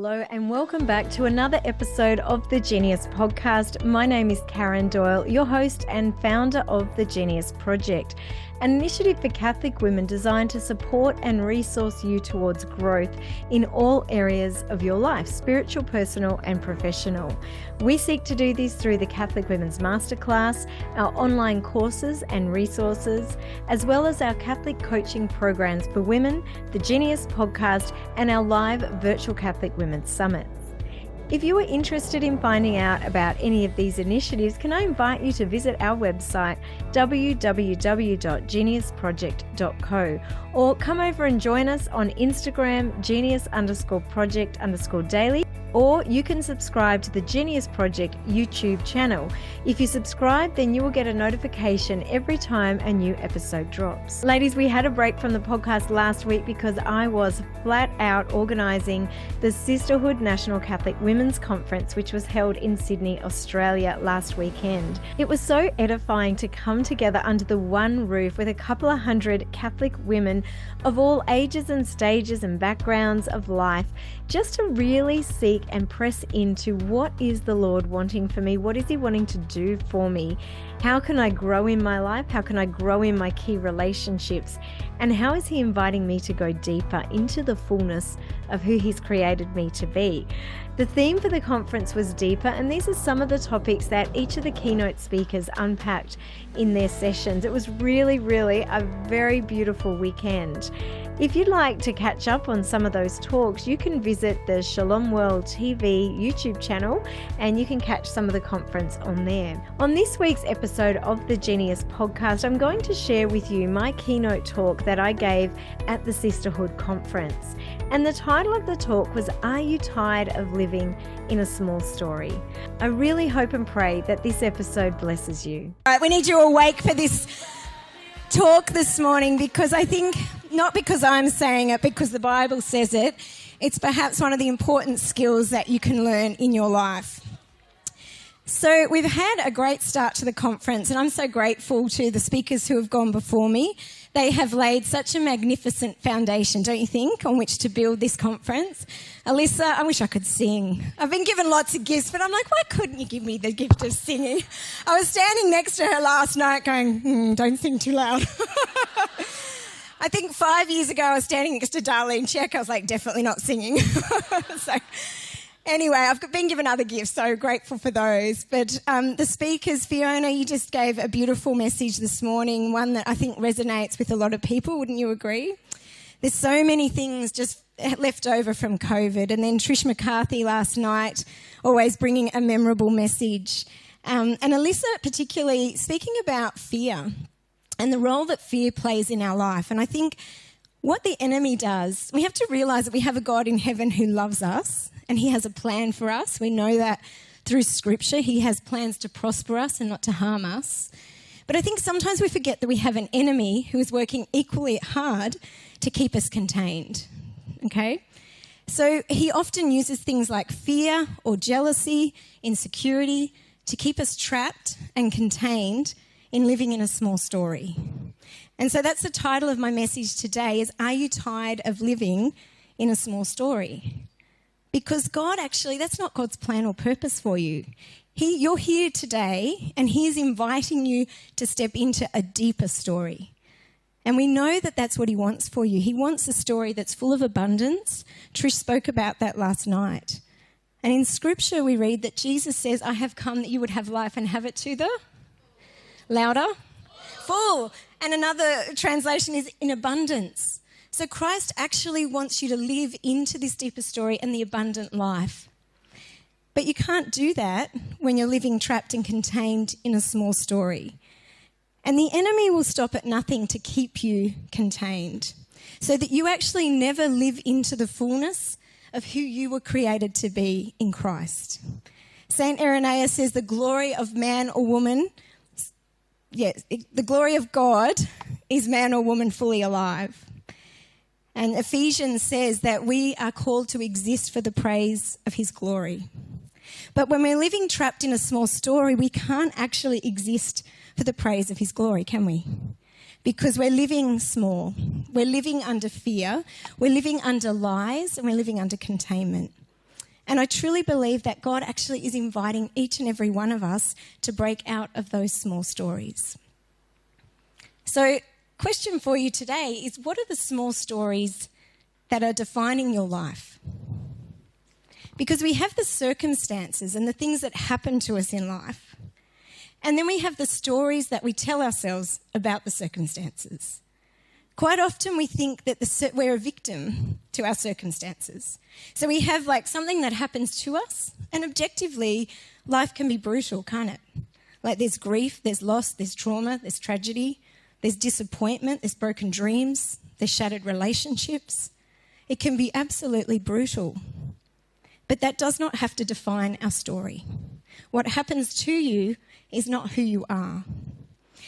Hello, and welcome back to another episode of the Genius Podcast. My name is Karen Doyle, your host and founder of the Genius Project, an initiative for Catholic women designed to support and resource you towards growth in all areas of your life spiritual, personal, and professional. We seek to do this through the Catholic Women's Masterclass, our online courses and resources, as well as our Catholic coaching programs for women, the Genius Podcast, and our live virtual Catholic Women's Summits. If you are interested in finding out about any of these initiatives, can I invite you to visit our website www.geniusproject.co or come over and join us on Instagram genius underscore project underscore daily or you can subscribe to the Genius Project YouTube channel. If you subscribe, then you will get a notification every time a new episode drops. Ladies, we had a break from the podcast last week because I was flat out organising the Sisterhood National Catholic Women's Conference, which was held in Sydney, Australia last weekend. It was so edifying to come together under the one roof with a couple of hundred Catholic women of all ages and stages and backgrounds of life just to really seek and press into what is the Lord wanting for me? What is He wanting to do for me? How can I grow in my life? How can I grow in my key relationships? And how is He inviting me to go deeper into the fullness of who He's created me to be? The theme for the conference was deeper, and these are some of the topics that each of the keynote speakers unpacked in their sessions. It was really, really a very beautiful weekend. If you'd like to catch up on some of those talks, you can visit the Shalom World TV YouTube channel and you can catch some of the conference on there. On this week's episode of the Genius podcast, I'm going to share with you my keynote talk that I gave at the Sisterhood Conference. And the title of the talk was Are You Tired of Living in a Small Story? I really hope and pray that this episode blesses you. All right, we need you awake for this talk this morning because I think not because I'm saying it, because the Bible says it. It's perhaps one of the important skills that you can learn in your life. So, we've had a great start to the conference, and I'm so grateful to the speakers who have gone before me. They have laid such a magnificent foundation, don't you think, on which to build this conference. Alyssa, I wish I could sing. I've been given lots of gifts, but I'm like, why couldn't you give me the gift of singing? I was standing next to her last night going, mm, don't sing too loud. I think five years ago, I was standing next to Darlene Zschech. I was like, definitely not singing. so, anyway, I've been given other gifts, so grateful for those. But um, the speakers, Fiona, you just gave a beautiful message this morning, one that I think resonates with a lot of people. Wouldn't you agree? There's so many things just left over from COVID. And then Trish McCarthy last night, always bringing a memorable message. Um, and Alyssa, particularly, speaking about fear and the role that fear plays in our life. And I think what the enemy does, we have to realize that we have a God in heaven who loves us and he has a plan for us. We know that through scripture, he has plans to prosper us and not to harm us. But I think sometimes we forget that we have an enemy who is working equally hard to keep us contained. Okay? So he often uses things like fear or jealousy, insecurity to keep us trapped and contained in living in a small story. And so that's the title of my message today is are you tired of living in a small story? Because God actually that's not God's plan or purpose for you. He, you're here today and he's inviting you to step into a deeper story. And we know that that's what he wants for you. He wants a story that's full of abundance. Trish spoke about that last night. And in scripture, we read that Jesus says, I have come that you would have life and have it to the Louder. Full. And another translation is in abundance. So Christ actually wants you to live into this deeper story and the abundant life. But you can't do that when you're living trapped and contained in a small story. And the enemy will stop at nothing to keep you contained so that you actually never live into the fullness of who you were created to be in Christ. St. Irenaeus says the glory of man or woman yes, the glory of God is man or woman fully alive. And Ephesians says that we are called to exist for the praise of his glory. But when we're living trapped in a small story, we can't actually exist for the praise of his glory, can we? Because we're living small. We're living under fear. We're living under lies and we're living under containment. And I truly believe that God actually is inviting each and every one of us to break out of those small stories. So, question for you today is what are the small stories that are defining your life? Because we have the circumstances and the things that happen to us in life. And then we have the stories that we tell ourselves about the circumstances. Quite often we think that the, we're a victim to our circumstances. So we have like something that happens to us, and objectively, life can be brutal, can't it? Like there's grief, there's loss, there's trauma, there's tragedy, there's disappointment, there's broken dreams, there's shattered relationships. It can be absolutely brutal. But that does not have to define our story. What happens to you is not who you are.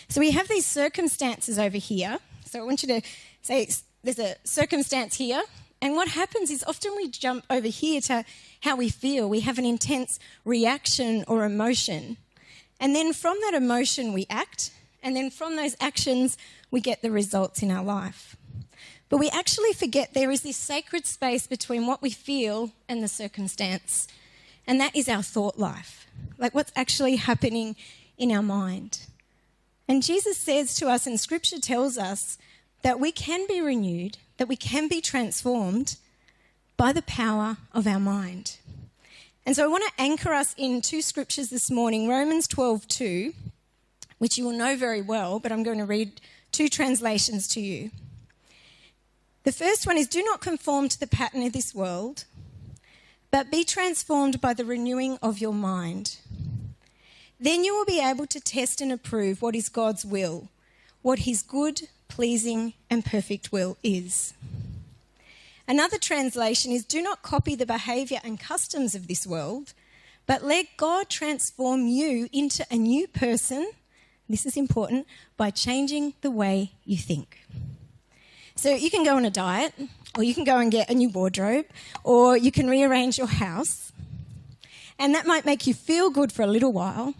So we have these circumstances over here so I want you to say there's a circumstance here. And what happens is often we jump over here to how we feel. We have an intense reaction or emotion. And then from that emotion, we act. And then from those actions, we get the results in our life. But we actually forget there is this sacred space between what we feel and the circumstance. And that is our thought life. Like what's actually happening in our mind. And Jesus says to us, and scripture tells us, that we can be renewed, that we can be transformed by the power of our mind. And so I want to anchor us in two scriptures this morning Romans 12 2, which you will know very well, but I'm going to read two translations to you. The first one is Do not conform to the pattern of this world, but be transformed by the renewing of your mind then you will be able to test and approve what is God's will, what his good, pleasing, and perfect will is. Another translation is Do not copy the behaviour and customs of this world, but let God transform you into a new person. This is important by changing the way you think. So you can go on a diet, or you can go and get a new wardrobe, or you can rearrange your house. And that might make you feel good for a little while,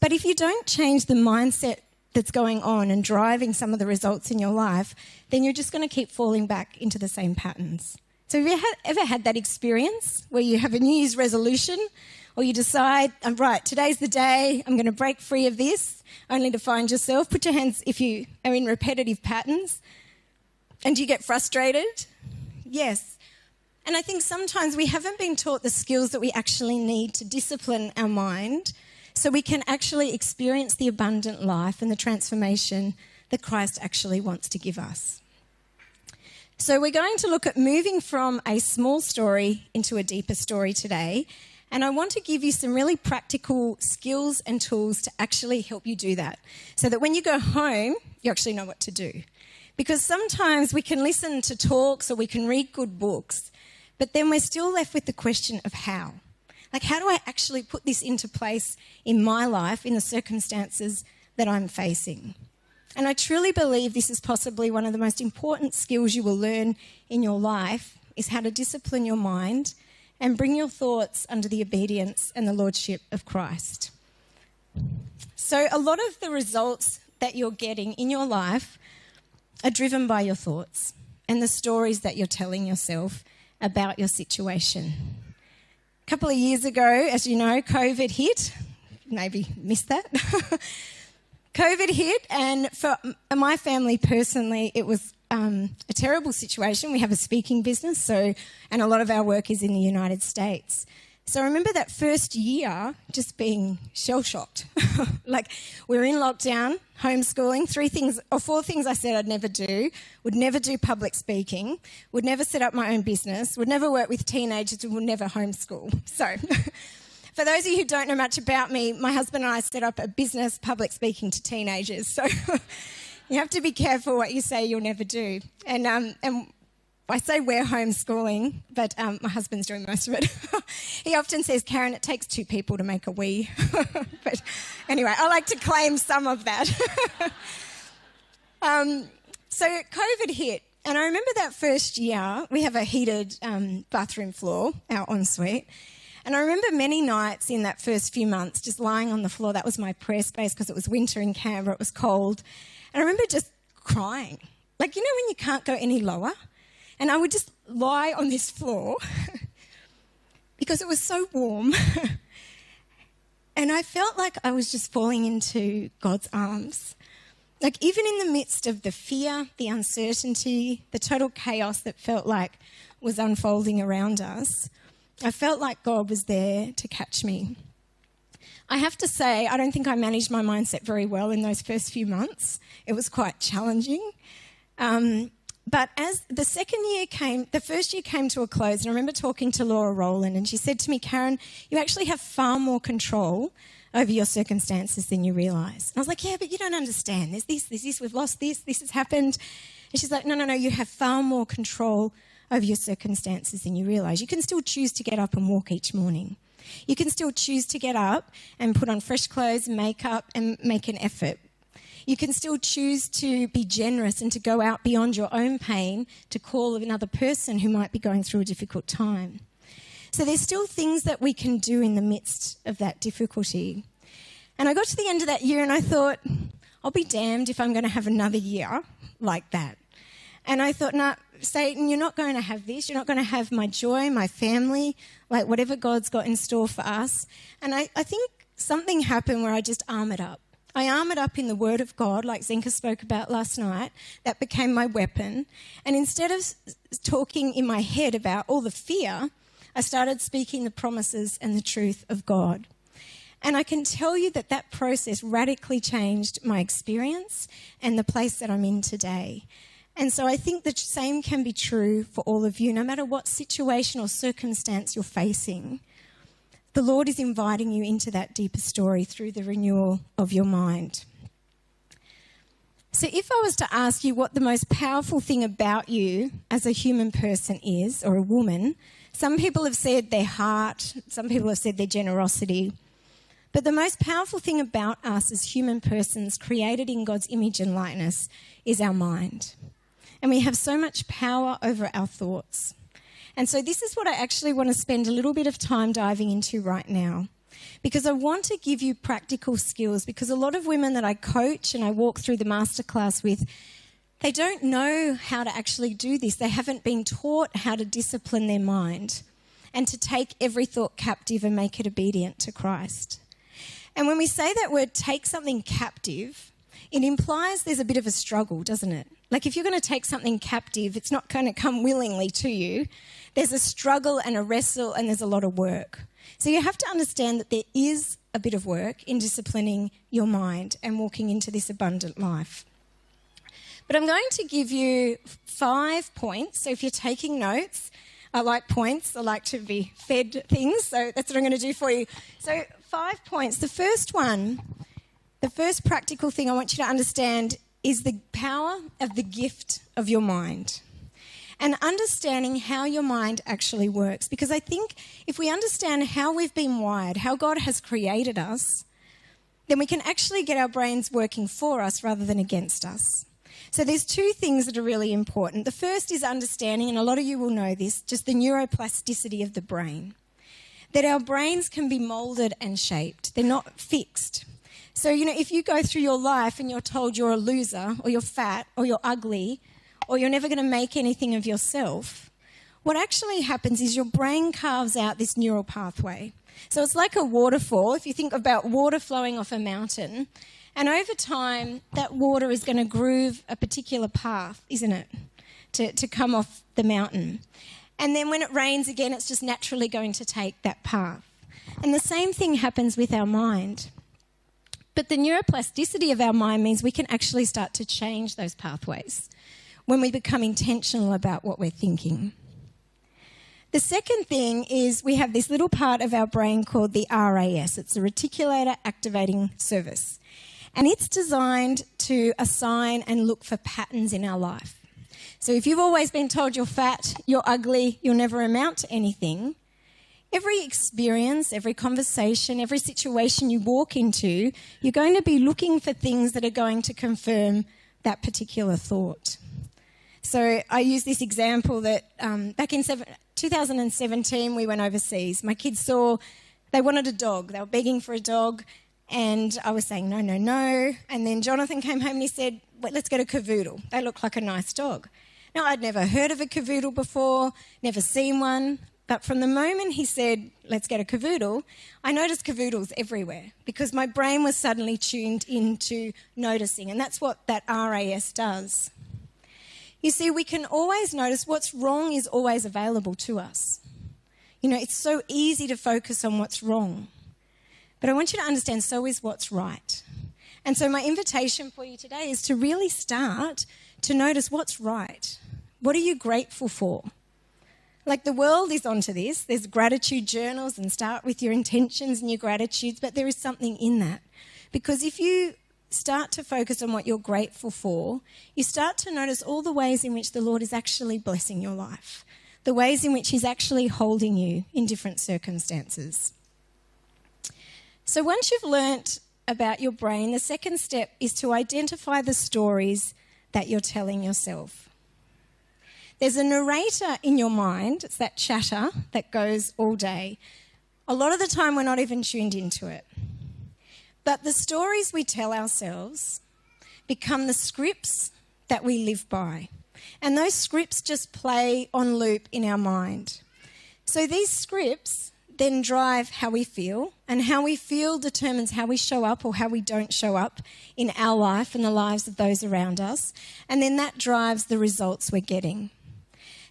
but if you don't change the mindset that's going on and driving some of the results in your life, then you're just going to keep falling back into the same patterns. So, have you ever had that experience where you have a New Year's resolution or you decide, I'm right, today's the day, I'm going to break free of this, only to find yourself? Put your hands if you are in repetitive patterns. And you get frustrated? Yes. And I think sometimes we haven't been taught the skills that we actually need to discipline our mind so we can actually experience the abundant life and the transformation that Christ actually wants to give us. So, we're going to look at moving from a small story into a deeper story today. And I want to give you some really practical skills and tools to actually help you do that. So that when you go home, you actually know what to do. Because sometimes we can listen to talks or we can read good books, but then we're still left with the question of how. Like, how do I actually put this into place in my life, in the circumstances that I'm facing? And I truly believe this is possibly one of the most important skills you will learn in your life is how to discipline your mind and bring your thoughts under the obedience and the lordship of Christ. So, a lot of the results that you're getting in your life are driven by your thoughts and the stories that you're telling yourself about your situation A couple of years ago, as you know, COVID hit. Maybe missed that. COVID hit, and for my family personally, it was um, a terrible situation. We have a speaking business, so and a lot of our work is in the United States. So I remember that first year just being shell shocked. like we are in lockdown, homeschooling, three things or four things I said I'd never do, would never do public speaking, would never set up my own business, would never work with teenagers, and would never homeschool. So for those of you who don't know much about me, my husband and I set up a business public speaking to teenagers. So you have to be careful what you say you'll never do. And um, and I say we're homeschooling, but um, my husband's doing most of it. he often says, Karen, it takes two people to make a we. but anyway, I like to claim some of that. um, so COVID hit, and I remember that first year, we have a heated um, bathroom floor, our ensuite. And I remember many nights in that first few months just lying on the floor. That was my prayer space because it was winter in Canberra, it was cold. And I remember just crying. Like, you know, when you can't go any lower? And I would just lie on this floor because it was so warm. and I felt like I was just falling into God's arms. Like, even in the midst of the fear, the uncertainty, the total chaos that felt like was unfolding around us, I felt like God was there to catch me. I have to say, I don't think I managed my mindset very well in those first few months. It was quite challenging. Um, but as the second year came, the first year came to a close, and I remember talking to Laura Rowland, and she said to me, Karen, you actually have far more control over your circumstances than you realise. And I was like, yeah, but you don't understand. There's this, there's this, we've lost this, this has happened. And she's like, no, no, no, you have far more control over your circumstances than you realise. You can still choose to get up and walk each morning. You can still choose to get up and put on fresh clothes, makeup, and make an effort. You can still choose to be generous and to go out beyond your own pain to call another person who might be going through a difficult time. So there's still things that we can do in the midst of that difficulty. And I got to the end of that year and I thought, I'll be damned if I'm going to have another year like that. And I thought, nah, Satan, you're not going to have this. You're not going to have my joy, my family, like whatever God's got in store for us. And I, I think something happened where I just armored up. I armored up in the Word of God, like Zinka spoke about last night. That became my weapon. And instead of talking in my head about all the fear, I started speaking the promises and the truth of God. And I can tell you that that process radically changed my experience and the place that I'm in today. And so I think the same can be true for all of you, no matter what situation or circumstance you're facing. The Lord is inviting you into that deeper story through the renewal of your mind. So, if I was to ask you what the most powerful thing about you as a human person is, or a woman, some people have said their heart, some people have said their generosity. But the most powerful thing about us as human persons created in God's image and likeness is our mind. And we have so much power over our thoughts. And so, this is what I actually want to spend a little bit of time diving into right now. Because I want to give you practical skills. Because a lot of women that I coach and I walk through the masterclass with, they don't know how to actually do this. They haven't been taught how to discipline their mind and to take every thought captive and make it obedient to Christ. And when we say that word, take something captive, it implies there's a bit of a struggle, doesn't it? Like if you're going to take something captive, it's not going to come willingly to you. There's a struggle and a wrestle, and there's a lot of work. So you have to understand that there is a bit of work in disciplining your mind and walking into this abundant life. But I'm going to give you five points. So if you're taking notes, I like points. I like to be fed things. So that's what I'm going to do for you. So, five points. The first one, the first practical thing I want you to understand is the power of the gift of your mind and understanding how your mind actually works. Because I think if we understand how we've been wired, how God has created us, then we can actually get our brains working for us rather than against us. So there's two things that are really important. The first is understanding, and a lot of you will know this, just the neuroplasticity of the brain. That our brains can be molded and shaped. They're not fixed. So, you know, if you go through your life and you're told you're a loser, or you're fat, or you're ugly, or you're never going to make anything of yourself, what actually happens is your brain carves out this neural pathway. So it's like a waterfall. If you think about water flowing off a mountain, and over time, that water is going to groove a particular path, isn't it? To, to come off the mountain. And then when it rains again, it's just naturally going to take that path. And the same thing happens with our mind. But the neuroplasticity of our mind means we can actually start to change those pathways when we become intentional about what we're thinking. The second thing is we have this little part of our brain called the RAS. It's the reticular activating system and it's designed to assign and look for patterns in our life. So if you've always been told you're fat, you're ugly, you'll never amount to anything, every experience, every conversation, every situation you walk into, you're going to be looking for things that are going to confirm that particular thought. So I use this example that um, back in seven, 2017 we went overseas. My kids saw they wanted a dog. They were begging for a dog, and I was saying, no, no, no. And then Jonathan came home and he said, well, let's get a cavoodle. They look like a nice dog. Now, I'd never heard of a cavoodle before, never seen one, But from the moment he said, let's get a cavoodle, I noticed cavoodles everywhere because my brain was suddenly tuned into noticing. And that's what that RAS does. You see, we can always notice what's wrong is always available to us. You know, it's so easy to focus on what's wrong. But I want you to understand so is what's right. And so, my invitation for you today is to really start to notice what's right. What are you grateful for? Like the world is onto this. There's gratitude journals and start with your intentions and your gratitudes, but there is something in that. Because if you start to focus on what you're grateful for, you start to notice all the ways in which the Lord is actually blessing your life, the ways in which He's actually holding you in different circumstances. So once you've learnt about your brain, the second step is to identify the stories that you're telling yourself. There's a narrator in your mind, it's that chatter that goes all day. A lot of the time, we're not even tuned into it. But the stories we tell ourselves become the scripts that we live by. And those scripts just play on loop in our mind. So these scripts then drive how we feel, and how we feel determines how we show up or how we don't show up in our life and the lives of those around us. And then that drives the results we're getting.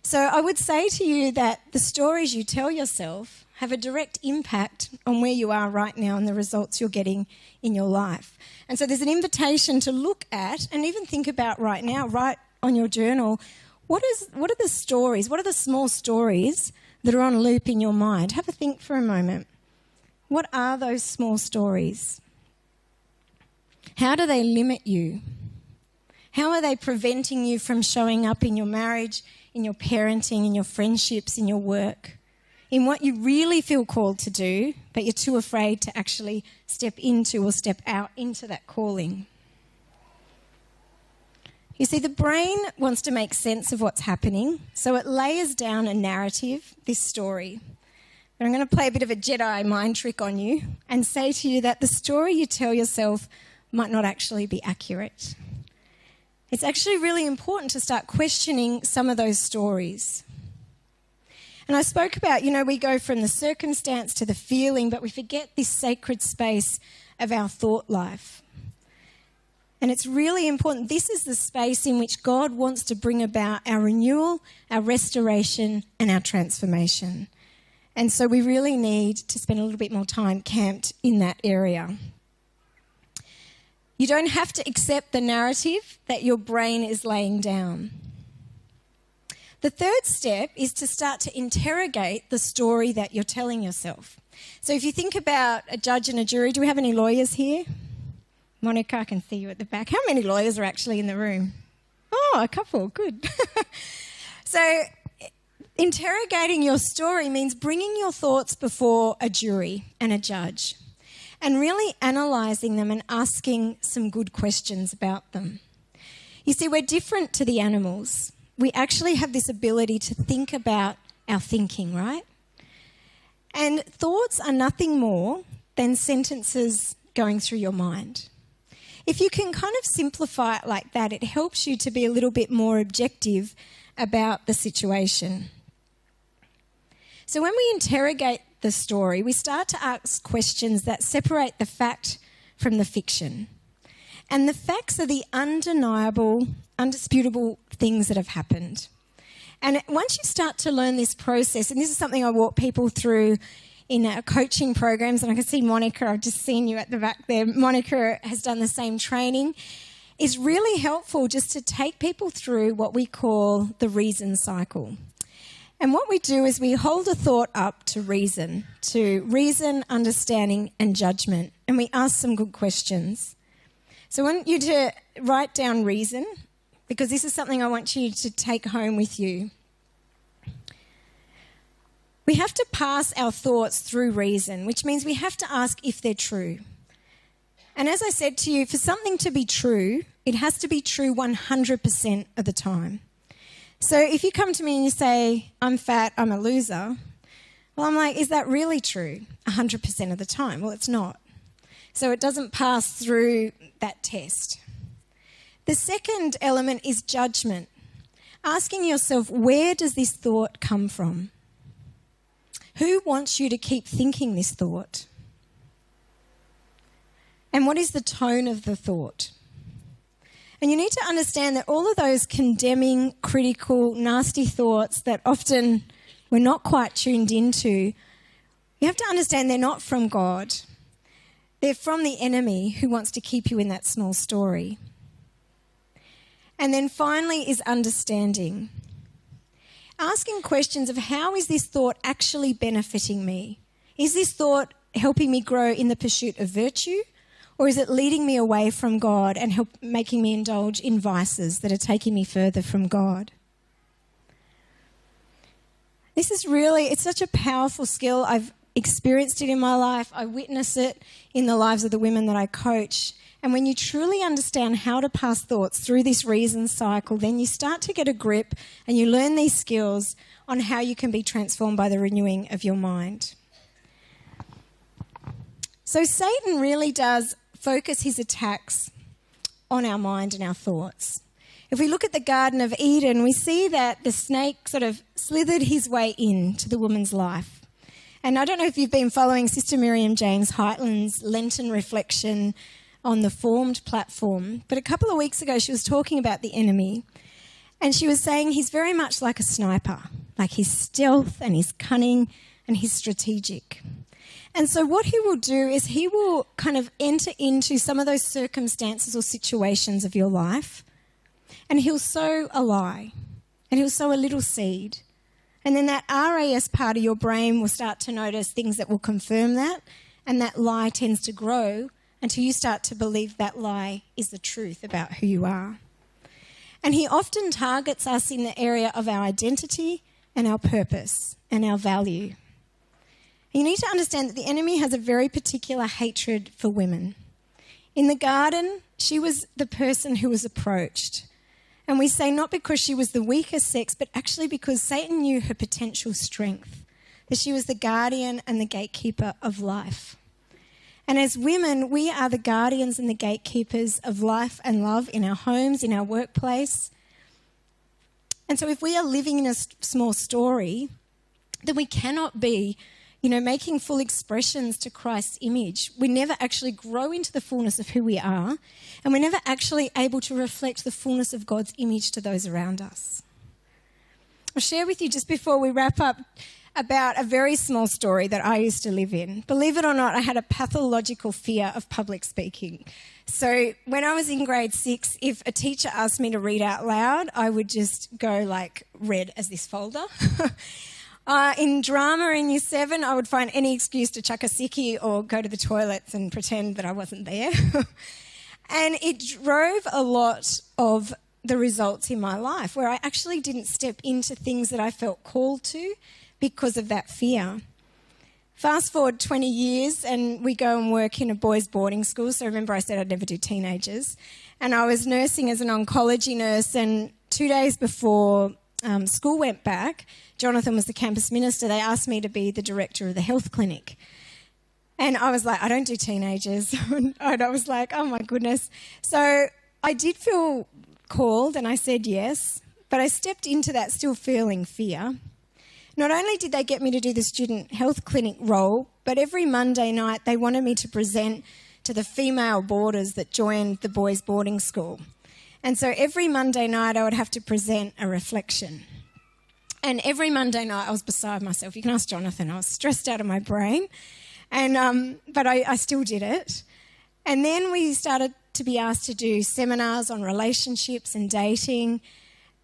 So I would say to you that the stories you tell yourself have a direct impact on where you are right now and the results you're getting in your life. And so there's an invitation to look at and even think about right now, write on your journal, what is what are the stories? What are the small stories that are on loop in your mind? Have a think for a moment. What are those small stories? How do they limit you? How are they preventing you from showing up in your marriage, in your parenting, in your friendships, in your work, in what you really feel called to do, but you're too afraid to actually step into or step out into that calling. You see, the brain wants to make sense of what's happening, so it layers down a narrative, this story. But I'm going to play a bit of a Jedi mind trick on you and say to you that the story you tell yourself might not actually be accurate it's actually really important to start questioning some of those stories. And I spoke about, you know, we go from the circumstance to the feeling, but we forget this sacred space of our thought life. And it's really important. This is the space in which God wants to bring about our renewal, our restoration, and our transformation. And so we really need to spend a little bit more time camped in that area. You don't have to accept the narrative that your brain is laying down. The third step is to start to interrogate the story that you're telling yourself. So if you think about a judge and a jury, do we have any lawyers here? Monica, I can see you at the back. How many lawyers are actually in the room? Oh, a couple. Good. so interrogating your story means bringing your thoughts before a jury and a judge and really analysing them and asking some good questions about them. You see, we're different to the animals. We actually have this ability to think about our thinking, right? And thoughts are nothing more than sentences going through your mind. If you can kind of simplify it like that, it helps you to be a little bit more objective about the situation. So when we interrogate the story, we start to ask questions that separate the fact from the fiction. And the facts are the undeniable, undisputable things that have happened. And once you start to learn this process, and this is something I walk people through in our coaching programs, and I can see Monica, I've just seen you at the back there. Monica has done the same training. It's really helpful just to take people through what we call the reason cycle. And what we do is we hold a thought up to reason, to reason, understanding, and judgment. And we ask some good questions. So I want you to write down reason, because this is something I want you to take home with you. We have to pass our thoughts through reason, which means we have to ask if they're true. And as I said to you, for something to be true, it has to be true 100% of the time. So if you come to me and you say, I'm fat, I'm a loser, well, I'm like, is that really true 100% of the time? Well, it's not. So it doesn't pass through that test. The second element is judgment. Asking yourself, where does this thought come from? Who wants you to keep thinking this thought? And what is the tone of the thought? And you need to understand that all of those condemning, critical, nasty thoughts that often we're not quite tuned into, you have to understand they're not from God. They're from the enemy who wants to keep you in that small story. And then finally is understanding. Asking questions of how is this thought actually benefiting me? Is this thought helping me grow in the pursuit of virtue? Or is it leading me away from God and help, making me indulge in vices that are taking me further from God? This is really, it's such a powerful skill. I've experienced it in my life. I witness it in the lives of the women that I coach. And when you truly understand how to pass thoughts through this reason cycle, then you start to get a grip and you learn these skills on how you can be transformed by the renewing of your mind. So, Satan really does focus his attacks on our mind and our thoughts. If we look at the Garden of Eden, we see that the snake sort of slithered his way into the woman's life. And I don't know if you've been following Sister Miriam James Heidland's Lenten reflection on the Formed platform, but a couple of weeks ago she was talking about the enemy. And she was saying he's very much like a sniper, like he's stealth and he's cunning and he's strategic. And so, what he will do is he will kind of enter into some of those circumstances or situations of your life, and he'll sow a lie, and he'll sow a little seed. And then that RAS part of your brain will start to notice things that will confirm that, and that lie tends to grow until you start to believe that lie is the truth about who you are. And he often targets us in the area of our identity and our purpose and our value. You need to understand that the enemy has a very particular hatred for women. In the garden, she was the person who was approached. And we say not because she was the weaker sex, but actually because Satan knew her potential strength, that she was the guardian and the gatekeeper of life. And as women, we are the guardians and the gatekeepers of life and love in our homes, in our workplace. And so if we are living in a small story, then we cannot be you know, making full expressions to Christ's image. We never actually grow into the fullness of who we are, and we're never actually able to reflect the fullness of God's image to those around us. I'll share with you just before we wrap up about a very small story that I used to live in. Believe it or not, I had a pathological fear of public speaking. So when I was in grade six, if a teacher asked me to read out loud, I would just go like red as this folder. Uh, in drama in year seven, I would find any excuse to chuck a sickie or go to the toilets and pretend that I wasn't there. and it drove a lot of the results in my life where I actually didn't step into things that I felt called to because of that fear. Fast forward 20 years, and we go and work in a boys' boarding school. So remember, I said I'd never do teenagers. And I was nursing as an oncology nurse, and two days before um, school went back, Jonathan was the campus minister, they asked me to be the director of the health clinic. And I was like, I don't do teenagers. and I was like, oh my goodness. So I did feel called and I said yes, but I stepped into that still feeling fear. Not only did they get me to do the student health clinic role, but every Monday night they wanted me to present to the female boarders that joined the boys' boarding school. And so every Monday night, I would have to present a reflection. And every Monday night, I was beside myself. You can ask Jonathan, I was stressed out of my brain. And, um, but I, I still did it. And then we started to be asked to do seminars on relationships and dating.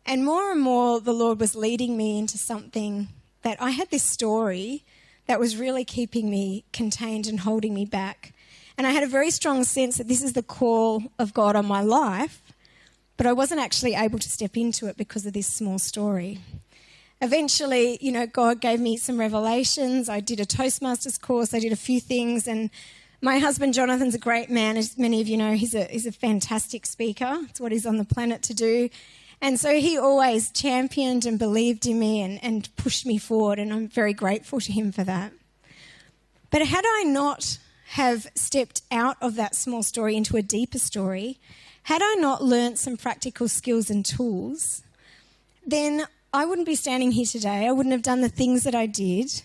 And more and more, the Lord was leading me into something that I had this story that was really keeping me contained and holding me back. And I had a very strong sense that this is the call of God on my life. But I wasn't actually able to step into it because of this small story. Eventually, you know, God gave me some revelations. I did a Toastmasters course, I did a few things, and my husband Jonathan's a great man, as many of you know. He's a, he's a fantastic speaker. It's what he's on the planet to do. And so he always championed and believed in me and, and pushed me forward, and I'm very grateful to him for that. But had I not have stepped out of that small story into a deeper story, had I not learnt some practical skills and tools, then I wouldn't be standing here today. I wouldn't have done the things that I did.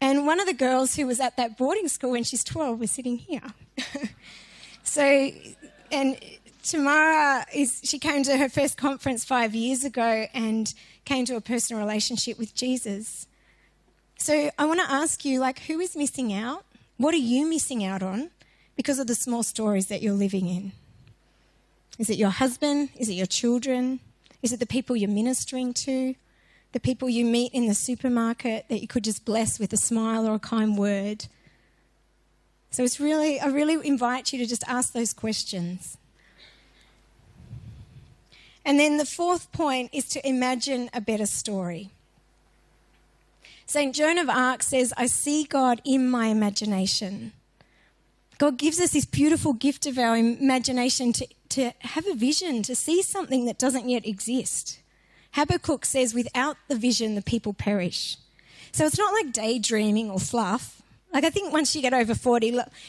And one of the girls who was at that boarding school when she's 12 was sitting here. so, and Tamara is, she came to her first conference five years ago and came to a personal relationship with Jesus. So I want to ask you, like, who is missing out? What are you missing out on because of the small stories that you're living in? Is it your husband? Is it your children? Is it the people you're ministering to? The people you meet in the supermarket that you could just bless with a smile or a kind word? So it's really, I really invite you to just ask those questions. And then the fourth point is to imagine a better story. St. Joan of Arc says, I see God in my imagination. God gives us this beautiful gift of our imagination to, to have a vision, to see something that doesn't yet exist. Habakkuk says, without the vision, the people perish. So it's not like daydreaming or fluff. Like, I think once you get over 40,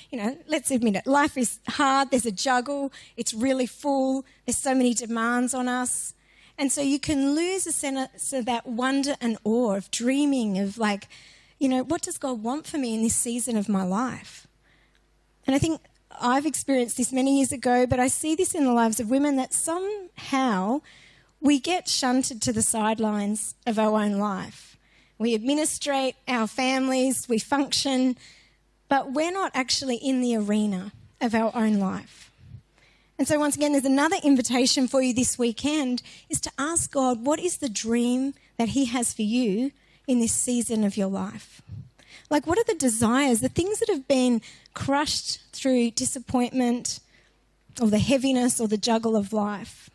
you know, let's admit it, life is hard, there's a juggle, it's really full, there's so many demands on us. And so you can lose a sense of that wonder and awe of dreaming of, like, you know, what does God want for me in this season of my life? And I think I've experienced this many years ago, but I see this in the lives of women that somehow we get shunted to the sidelines of our own life. We administrate our families, we function, but we're not actually in the arena of our own life. And so, once again, there's another invitation for you this weekend is to ask God, what is the dream that He has for you in this season of your life? Like, what are the desires, the things that have been crushed through disappointment or the heaviness or the juggle of life?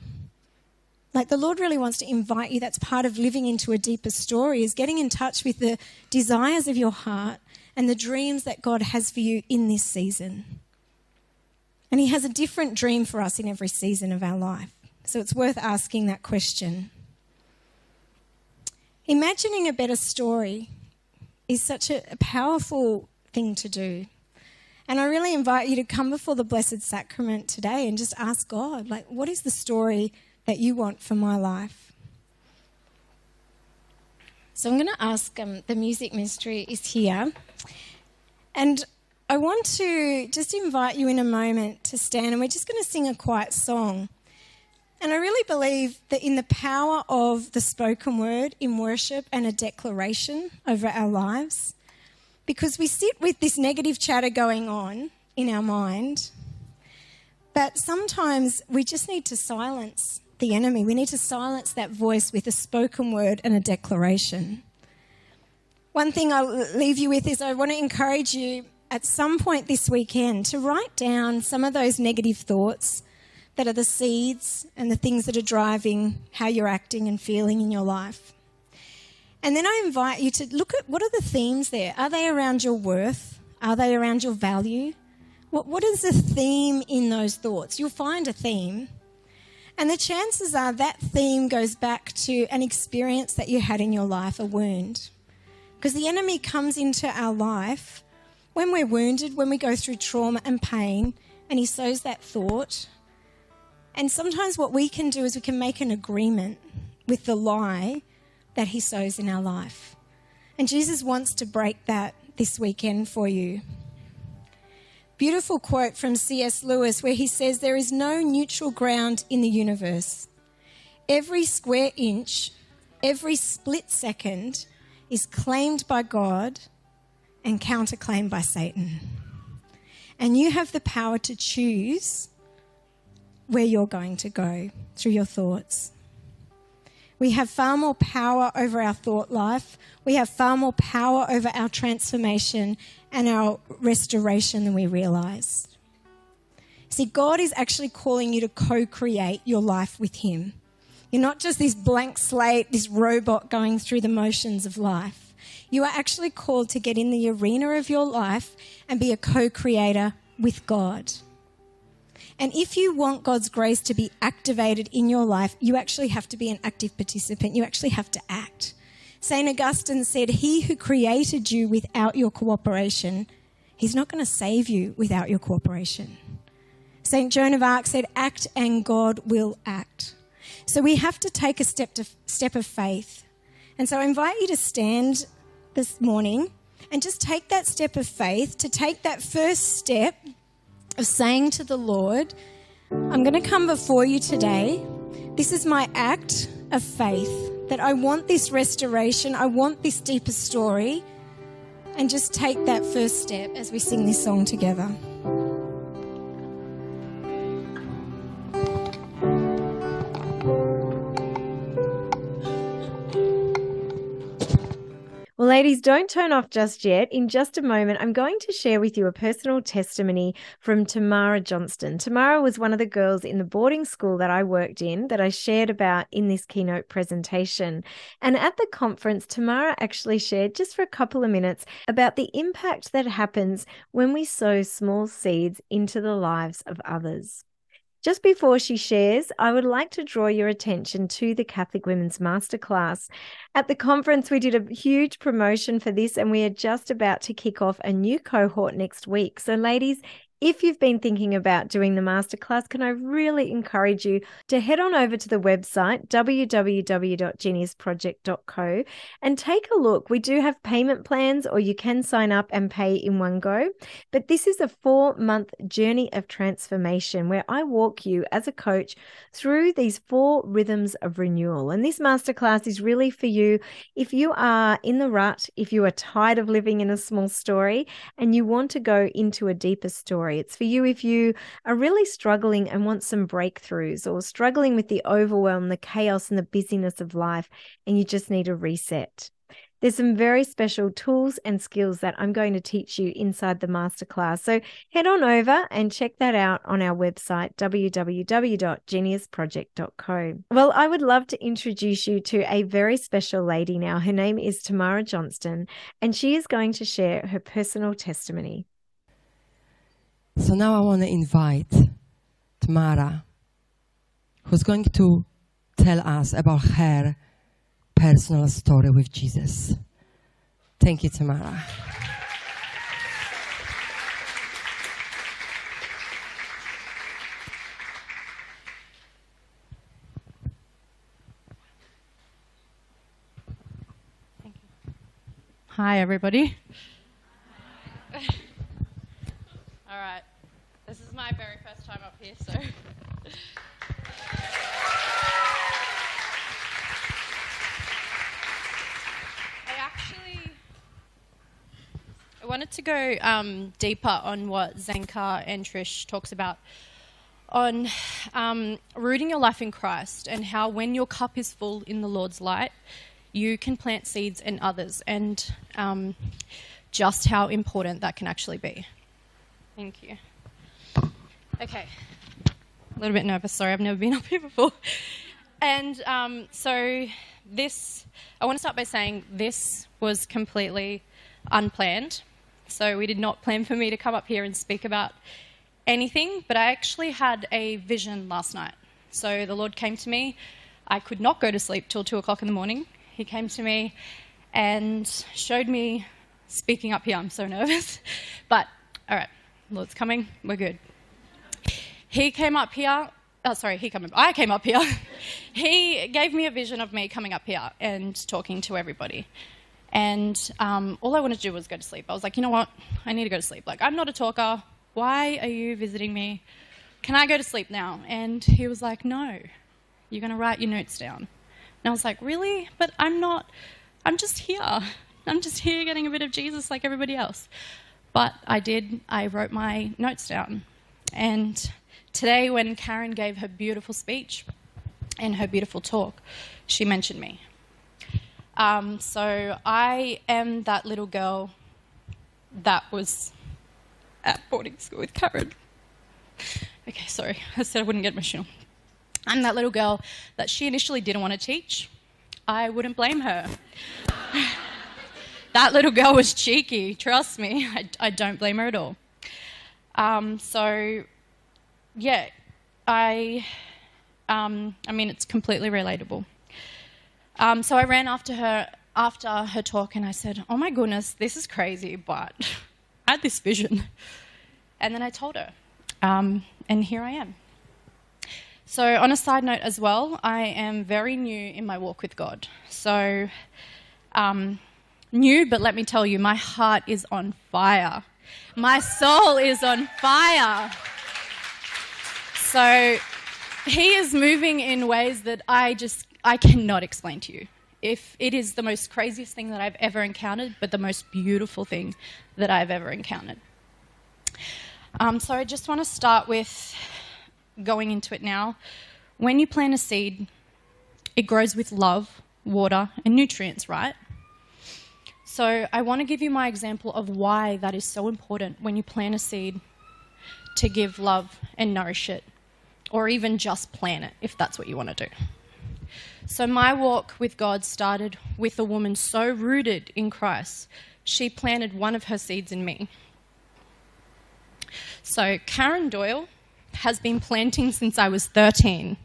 Like the Lord really wants to invite you. That's part of living into a deeper story, is getting in touch with the desires of your heart and the dreams that God has for you in this season. And He has a different dream for us in every season of our life. So it's worth asking that question. Imagining a better story is such a, powerful thing to do. And I really invite you to come before the Blessed Sacrament today and just ask God, like, what is the story that you want for my life. So I'm going to ask um, the music ministry is here. And I want to just invite you in a moment to stand and we're just going to sing a quiet song. And I really believe that in the power of the spoken word in worship and a declaration over our lives, because we sit with this negative chatter going on in our mind, but sometimes we just need to silence the enemy. We need to silence that voice with a spoken word and a declaration. One thing I'll leave you with is I want to encourage you at some point this weekend to write down some of those negative thoughts that are the seeds and the things that are driving how you're acting and feeling in your life. And then I invite you to look at what are the themes there? Are they around your worth? Are they around your value? What, what is the theme in those thoughts? You'll find a theme. And the chances are that theme goes back to an experience that you had in your life, a wound. Because the enemy comes into our life when we're wounded, when we go through trauma and pain, and he sows that thought. And sometimes what we can do is we can make an agreement with the lie that he sows in our life. And Jesus wants to break that this weekend for you beautiful quote from C.S. Lewis where he says, There is no neutral ground in the universe. Every square inch, every split second is claimed by God and counterclaimed by Satan. And you have the power to choose where you're going to go through your thoughts. We have far more power over our thought life. We have far more power over our transformation and our restoration than we realize. See, God is actually calling you to co create your life with Him. You're not just this blank slate, this robot going through the motions of life. You are actually called to get in the arena of your life and be a co creator with God. And if you want God's grace to be activated in your life, you actually have to be an active participant. You actually have to act. St. Augustine said, He who created you without your cooperation, he's not going to save you without your cooperation. St. Joan of Arc said, Act and God will act. So we have to take a step, to, step of faith. And so I invite you to stand this morning and just take that step of faith to take that first step of saying to the Lord, I'm going to come before you today. This is my act of faith that I want this restoration, I want this deeper story, and just take that first step as we sing this song together. Ladies, don't turn off just yet. In just a moment, I'm going to share with you a personal testimony from Tamara Johnston. Tamara was one of the girls in the boarding school that I worked in that I shared about in this keynote presentation. And at the conference, Tamara actually shared just for a couple of minutes about the impact that happens when we sow small seeds into the lives of others. Just before she shares, I would like to draw your attention to the Catholic Women's Masterclass. At the conference, we did a huge promotion for this, and we are just about to kick off a new cohort next week. So, ladies, if you've been thinking about doing the masterclass, can I really encourage you to head on over to the website www.geniusproject.co and take a look. We do have payment plans, or you can sign up and pay in one go. But this is a four month journey of transformation where I walk you as a coach through these four rhythms of renewal. And this masterclass is really for you if you are in the rut, if you are tired of living in a small story, and you want to go into a deeper story story. It's for you if you are really struggling and want some breakthroughs or struggling with the overwhelm, the chaos, and the busyness of life, and you just need a reset. There's some very special tools and skills that I'm going to teach you inside the masterclass. So head on over and check that out on our website, www.geniusproject.co. Well, I would love to introduce you to a very special lady now. Her name is Tamara Johnston, and she is going to share her personal testimony. So now I want to invite Tamara, who's going to tell us about her personal story with Jesus. Thank you, Tamara. Hi, everybody. All right. Is my very first time up here, so. I actually I wanted to go um, deeper on what Zenka and Trish talks about on um, rooting your life in Christ and how when your cup is full in the Lord's light, you can plant seeds in others and um, just how important that can actually be. Thank you. Okay. A little bit nervous. Sorry, I've never been up here before. And um, so, this, I want to start by saying this was completely unplanned. So, we did not plan for me to come up here and speak about anything, but I actually had a vision last night. So, the Lord came to me. I could not go to sleep till two o'clock in the morning. He came to me and showed me speaking up here. I'm so nervous. But, all right, Lord's coming. We're good. He came up here. Oh, sorry, he came up. I came up here. he gave me a vision of me coming up here and talking to everybody. And um, all I wanted to do was go to sleep. I was like, you know what? I need to go to sleep. Like, I'm not a talker. Why are you visiting me? Can I go to sleep now? And he was like, no, you're going to write your notes down. And I was like, really? But I'm not, I'm just here. I'm just here getting a bit of Jesus like everybody else. But I did, I wrote my notes down. And today, when Karen gave her beautiful speech and her beautiful talk, she mentioned me. Um, so I am that little girl that was at boarding school with Karen. Okay, sorry, I said I wouldn't get emotional. I'm that little girl that she initially didn't want to teach. I wouldn't blame her. that little girl was cheeky, trust me. I, I don't blame her at all. Um, so, yeah, I, um, I mean, it's completely relatable. Um, so I ran after her after her talk and I said, "Oh my goodness, this is crazy, but I had this vision." And then I told her, um, and here I am. So, on a side note as well, I am very new in my walk with God. So, um, new, but let me tell you, my heart is on fire. My soul is on fire. So he is moving in ways that I just I cannot explain to you. If it is the most craziest thing that I've ever encountered, but the most beautiful thing that I've ever encountered. Um, so I just want to start with going into it now. When you plant a seed, it grows with love, water, and nutrients, right? So I want to give you my example of why that is so important when you plant a seed to give love and nourish it, or even just plant it if that's what you want to do. So my walk with God started with a woman so rooted in Christ, she planted one of her seeds in me. So Karen Doyle has been planting since I was 13.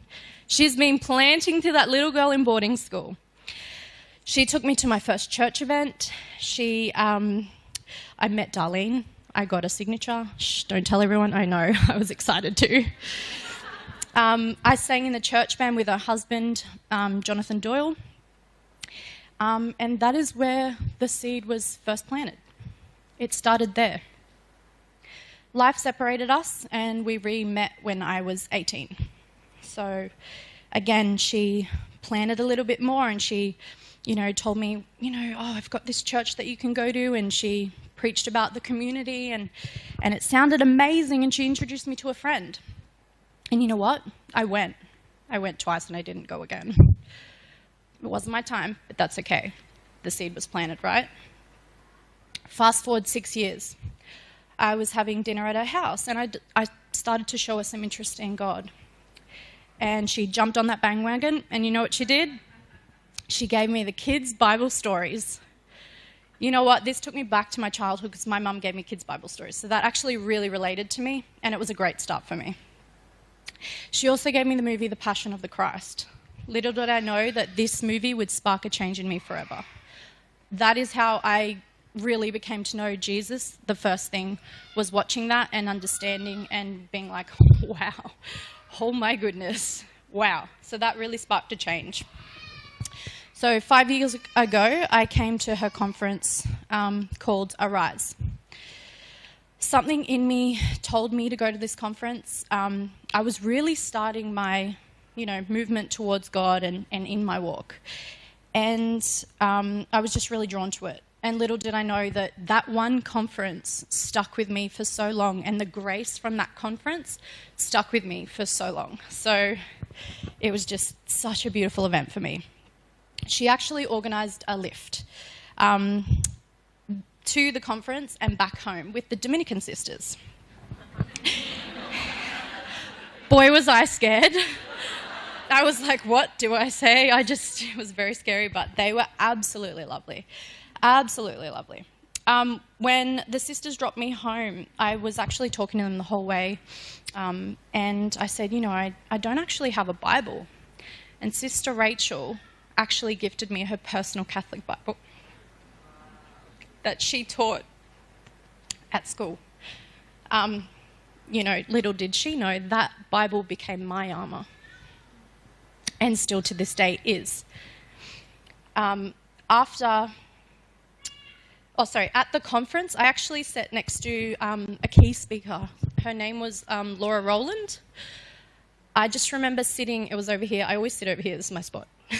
She's been planting to that little girl in boarding school. She took me to my first church event. She, um, I met Darlene. I got a signature. Shh, don't tell everyone. I know. I was excited too. Um, I sang in the church band with her husband, um, Jonathan Doyle. Um, and that is where the seed was first planted. It started there life separated us and we re met when I was 18. So again, she planted a little bit more and she, you know, told me, you know, oh, I've got this church that you can go to. And she preached about the community and, and it sounded amazing. And she introduced me to a friend. And you know what? I went. I went twice and I didn't go again. It wasn't my time, but that's okay. The seed was planted, right? Fast forward six years. I was having dinner at her house, and I, I started to show her some interest in God. And she jumped on that bandwagon, and you know what she did? She gave me the kids' Bible stories. You know what? This took me back to my childhood because my mum gave me kids' Bible stories. So that actually really related to me, and it was a great start for me. She also gave me the movie The Passion of the Christ. Little did I know that this movie would spark a change in me forever. That is how I really became to know Jesus, the first thing was watching that and understanding and being like, wow, oh my goodness, wow. So that really sparked a change. So, five years ago, I came to her conference um, called Arise. Something in me told me to go to this conference. Um, I was really starting my, you know, movement towards God and, and in my walk. And um, I was just really drawn to it. And little did I know that that one conference stuck with me for so long, and the grace from that conference stuck with me for so long. So it was just such a beautiful event for me. She actually organized a lift um, to the conference and back home with the Dominican sisters. Boy, was I scared. I was like, what do I say? I just, it was very scary, but they were absolutely lovely. Absolutely lovely. Um, when the sisters dropped me home, I was actually talking to them the whole way. Um, and I said, You know, I, I don't actually have a Bible. And Sister Rachel actually gifted me her personal Catholic Bible that she taught at school. Um, you know, little did she know that Bible became my armor and still to this day is. Um, after oh, sorry, at the conference, I actually sat next to um, a key speaker. Her name was um, Laura Rowland. I just remember sitting, it was over here. I always sit over here, this is my spot.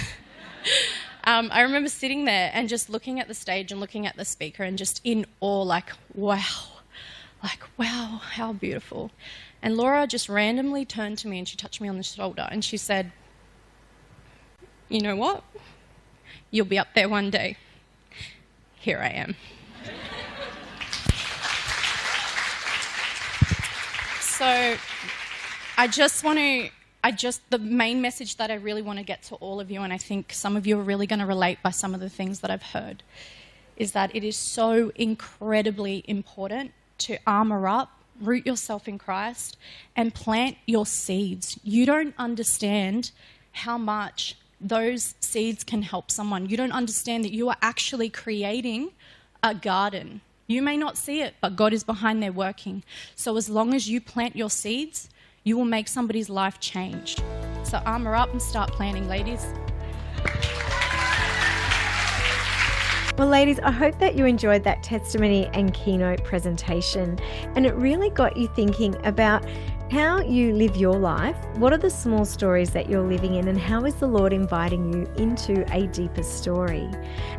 um, I remember sitting there and just looking at the stage and looking at the speaker and just in awe, like, wow, like, wow, how beautiful. And Laura just randomly turned to me and she touched me on the shoulder and she said, You know what? You'll be up there one day here I am. so I just want to I just, the main message that I really want to get to all of you, and I think some of you are really going to relate by some of the things that I've heard, is that it is so incredibly important to armor up, root yourself in Christ, and plant your seeds. You don't understand how much those seeds can help someone. You don't understand that you are actually creating a garden. You may not see it, but God is behind there working. So as long as you plant your seeds, you will make somebody's life change. So armor up and start planning, ladies. Well, ladies, I hope that you enjoyed that testimony and keynote presentation, and it really got you thinking about how you live your life. What are the small stories that you're living in, and how is the Lord inviting you into a deeper story?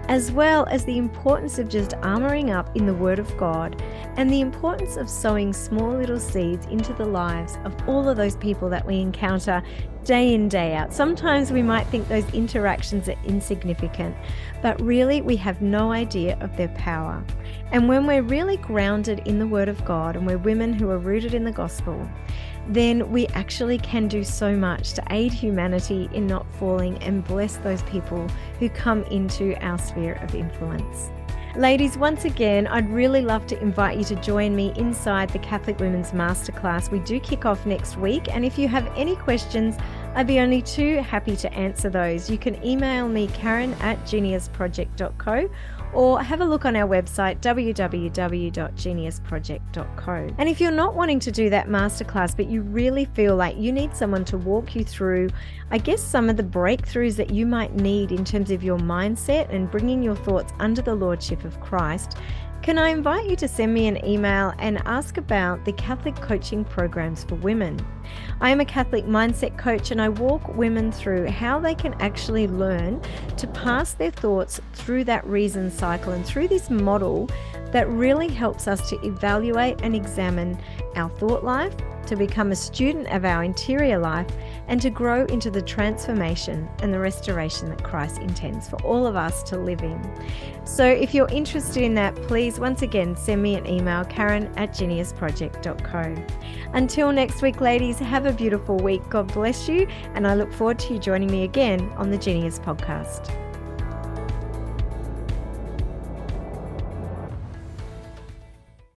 As well as the importance of just armoring up in the Word of God and the importance of sowing small little seeds into the lives of all of those people that we encounter day in, day out. Sometimes we might think those interactions are insignificant, but really we have no idea of their power. And when we're really grounded in the Word of God and we're women who are rooted in the gospel, then we actually can do so much to aid humanity in not falling and bless those people who come into our sphere of influence. Ladies, once again, I'd really love to invite you to join me inside the Catholic Women's Masterclass. We do kick off next week, and if you have any questions, I'd be only too happy to answer those. You can email me, Karen at geniusproject.co, or have a look on our website www.geniusproject.co. And if you're not wanting to do that masterclass, but you really feel like you need someone to walk you through, I guess, some of the breakthroughs that you might need in terms of your mindset and bringing your thoughts under the Lordship of Christ, can I invite you to send me an email and ask about the Catholic coaching programs for women? I am a Catholic mindset coach and I walk women through how they can actually learn to pass their thoughts through that reason cycle and through this model that really helps us to evaluate and examine our thought life, to become a student of our interior life, and to grow into the transformation and the restoration that Christ intends for all of us to live in. So, if you're interested in that, please once again send me an email, karen at geniusproject.co. Until next week, ladies, have a beautiful week. God bless you, and I look forward to you joining me again on the Genius Podcast.